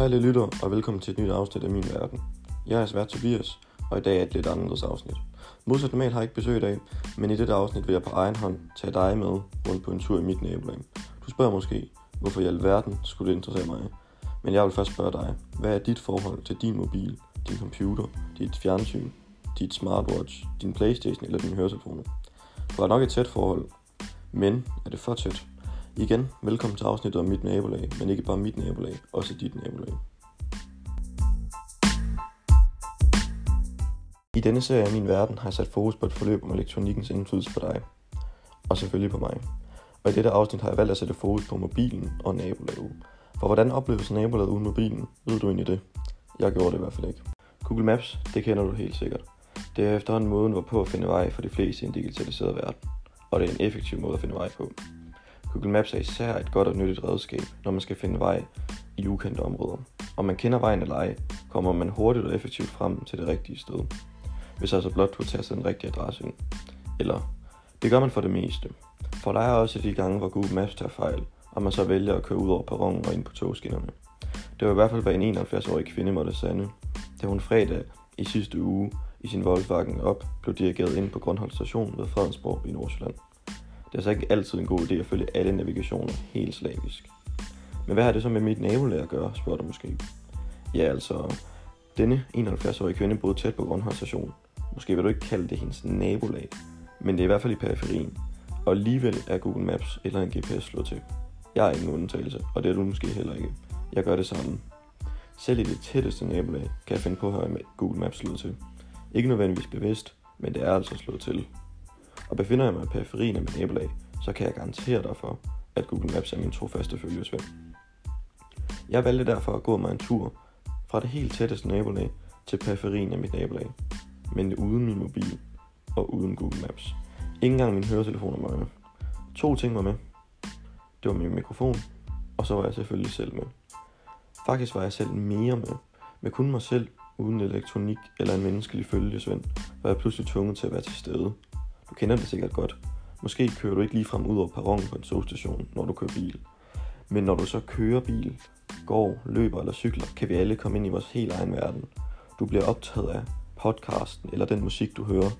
Hej alle lytter, og velkommen til et nyt afsnit af Min Verden. Jeg er svært Tobias, og i dag er et lidt anderledes afsnit. Modsat normalt har jeg ikke besøg i dag, men i dette afsnit vil jeg på egen hånd tage dig med rundt på en tur i mit nabolag. Du spørger måske, hvorfor i alverden skulle det interessere mig? Men jeg vil først spørge dig, hvad er dit forhold til din mobil, din computer, dit fjernsyn, dit smartwatch, din Playstation eller din høretelefoner? Du har nok et tæt forhold, men er det for tæt? Igen, velkommen til afsnittet om mit nabolag, men ikke bare mit nabolag, også dit nabolag. I denne serie af Min Verden har jeg sat fokus på et forløb om elektronikkens indflydelse på dig, og selvfølgelig på mig. Og i dette afsnit har jeg valgt at sætte fokus på mobilen og nabolaget. For hvordan opleves nabolaget uden mobilen? Ved du egentlig det? Jeg gjorde det i hvert fald ikke. Google Maps, det kender du helt sikkert. Det er efterhånden måden, hvorpå at finde vej for de fleste i en digitaliseret verden. Og det er en effektiv måde at finde vej på. Google Maps er især et godt og nyttigt redskab, når man skal finde vej i ukendte områder. Om man kender vejen eller ej, kommer man hurtigt og effektivt frem til det rigtige sted. Hvis altså blot du tager den rigtige adresse ind. Eller, det gør man for det meste. For der er også de gange, hvor Google Maps tager fejl, og man så vælger at køre ud over perronen og ind på togskinnerne. Det var i hvert fald, hvad en 71-årig kvinde måtte sande, da hun fredag i sidste uge i sin Volkswagen op blev dirigeret ind på Grundhold station ved Fredensborg i Nordsjælland. Det er så ikke altid en god idé at følge alle navigationer helt slavisk. Men hvad har det så med mit nabolag at gøre, spørger du måske. Ja, altså, denne 71-årige kvinde boede tæt på Grønholm station. Måske vil du ikke kalde det hendes nabolag, men det er i hvert fald i periferien. Og alligevel er Google Maps eller en GPS slået til. Jeg er ingen undtagelse, og det er du måske heller ikke. Jeg gør det samme. Selv i det tætteste nabolag kan jeg finde på at høre med Google Maps slået til. Ikke nødvendigvis bevidst, men det er altså slået til. Og befinder jeg mig i periferien af mit nabolag, så kan jeg garantere dig for, at Google Maps er min trofaste følgesvend. Jeg valgte derfor at gå mig en tur fra det helt tætteste nabolag til periferien af mit nabolag, men uden min mobil og uden Google Maps. Ingen engang min høretelefon var med. To ting var med. Det var min mikrofon, og så var jeg selvfølgelig selv med. Faktisk var jeg selv mere med. Med kun mig selv, uden elektronik eller en menneskelig følgesvend, var jeg pludselig tvunget til at være til stede du kender det sikkert godt. Måske kører du ikke lige frem ud over perronen på en togstation, når du kører bil. Men når du så kører bil, går, løber eller cykler, kan vi alle komme ind i vores helt egen verden. Du bliver optaget af podcasten eller den musik, du hører,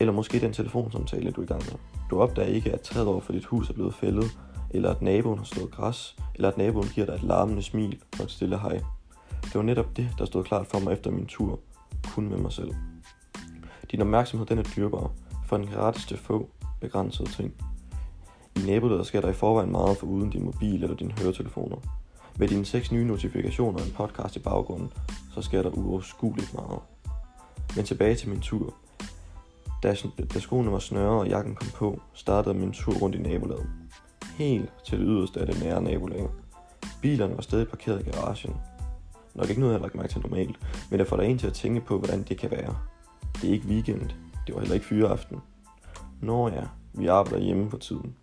eller måske den telefonsamtale, du er i gang med. Du opdager ikke, at træet over for dit hus er blevet fældet, eller at naboen har slået græs, eller at naboen giver dig et larmende smil og et stille hej. Det var netop det, der stod klart for mig efter min tur, kun med mig selv. Din opmærksomhed den er dyrbar, for en gratis til få begrænsede ting. I nabolaget sker der i forvejen meget for uden din mobil eller dine høretelefoner. Med dine seks nye notifikationer og en podcast i baggrunden, så sker der uoverskueligt meget. Men tilbage til min tur. Da, da skoene var snørre og jakken kom på, startede min tur rundt i nabolaget. Helt til det yderste af det nære nabolag. Bilerne var stadig parkeret i garagen. Nok ikke noget, jeg har lagt mærke til normalt, men det får dig en til at tænke på, hvordan det kan være. Det er ikke weekend, det var heller ikke fyreaften. Nå ja, vi arbejder hjemme for tiden.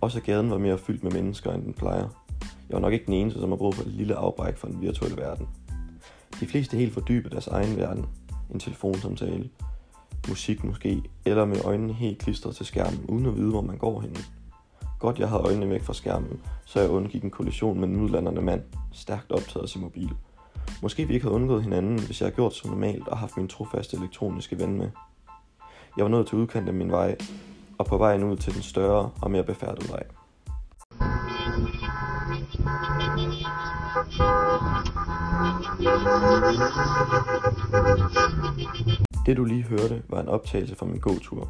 Også gaden var mere fyldt med mennesker, end den plejer. Jeg var nok ikke den eneste, som har brug for et lille afbræk fra den virtuelle verden. De fleste helt fordybet deres egen verden. En telefonsamtale, musik måske, eller med øjnene helt klistret til skærmen, uden at vide, hvor man går hen. Godt jeg havde øjnene væk fra skærmen, så jeg undgik en kollision med en udlanderne mand, stærkt optaget af sin mobil. Måske vi ikke havde undgået hinanden, hvis jeg havde gjort som normalt og haft min trofaste elektroniske ven med. Jeg var nået til udkanten af min vej, og på vejen ud til den større og mere befærdede vej. Det du lige hørte var en optagelse fra min gåtur,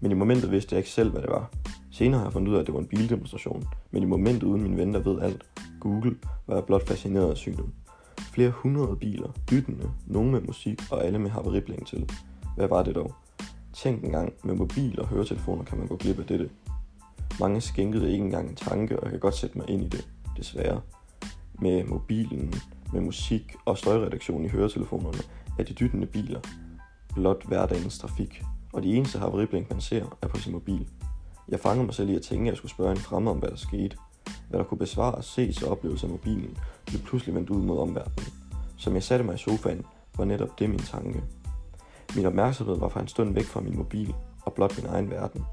men i momentet vidste jeg ikke selv, hvad det var. Senere har jeg fundet ud af, at det var en bildemonstration, men i momentet uden min ven, der ved alt, Google, var jeg blot fascineret af synet. Flere hundrede biler, dyttende, nogle med musik og alle med haveribling til. Hvad var det dog? Tænk engang, med mobil og høretelefoner kan man gå glip af dette. Mange skænkede ikke engang en tanke, og jeg kan godt sætte mig ind i det, desværre. Med mobilen, med musik og støjreduktion i høretelefonerne, er de dyttende biler blot hverdagens trafik, og de eneste havariblink, man ser, er på sin mobil. Jeg fangede mig selv i at tænke, at jeg skulle spørge en fremmed om, hvad der skete. Hvad der kunne besvare, ses og opleves af mobilen, blev pludselig vendt ud mod omverdenen. Som jeg satte mig i sofaen, var netop det min tanke. Min opmærksomhed var for en stund væk fra min mobil og blot min egen verden.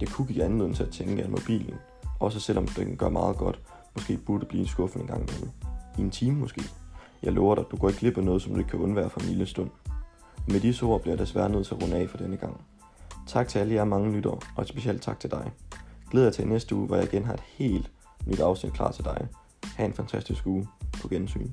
Det kunne give anledning til at tænke, at mobilen, også selvom den gør meget godt, måske burde blive en skuffende en gang imellem. I en time måske. Jeg lover dig, du går ikke glip af noget, som du ikke kan undvære for en lille stund. Med disse ord bliver jeg desværre nødt til at runde af for denne gang. Tak til alle jer mange lyttere, og et specielt tak til dig. Glæder jeg til næste uge, hvor jeg igen har et helt nyt afsnit klar til dig. Ha' en fantastisk uge. På gensyn.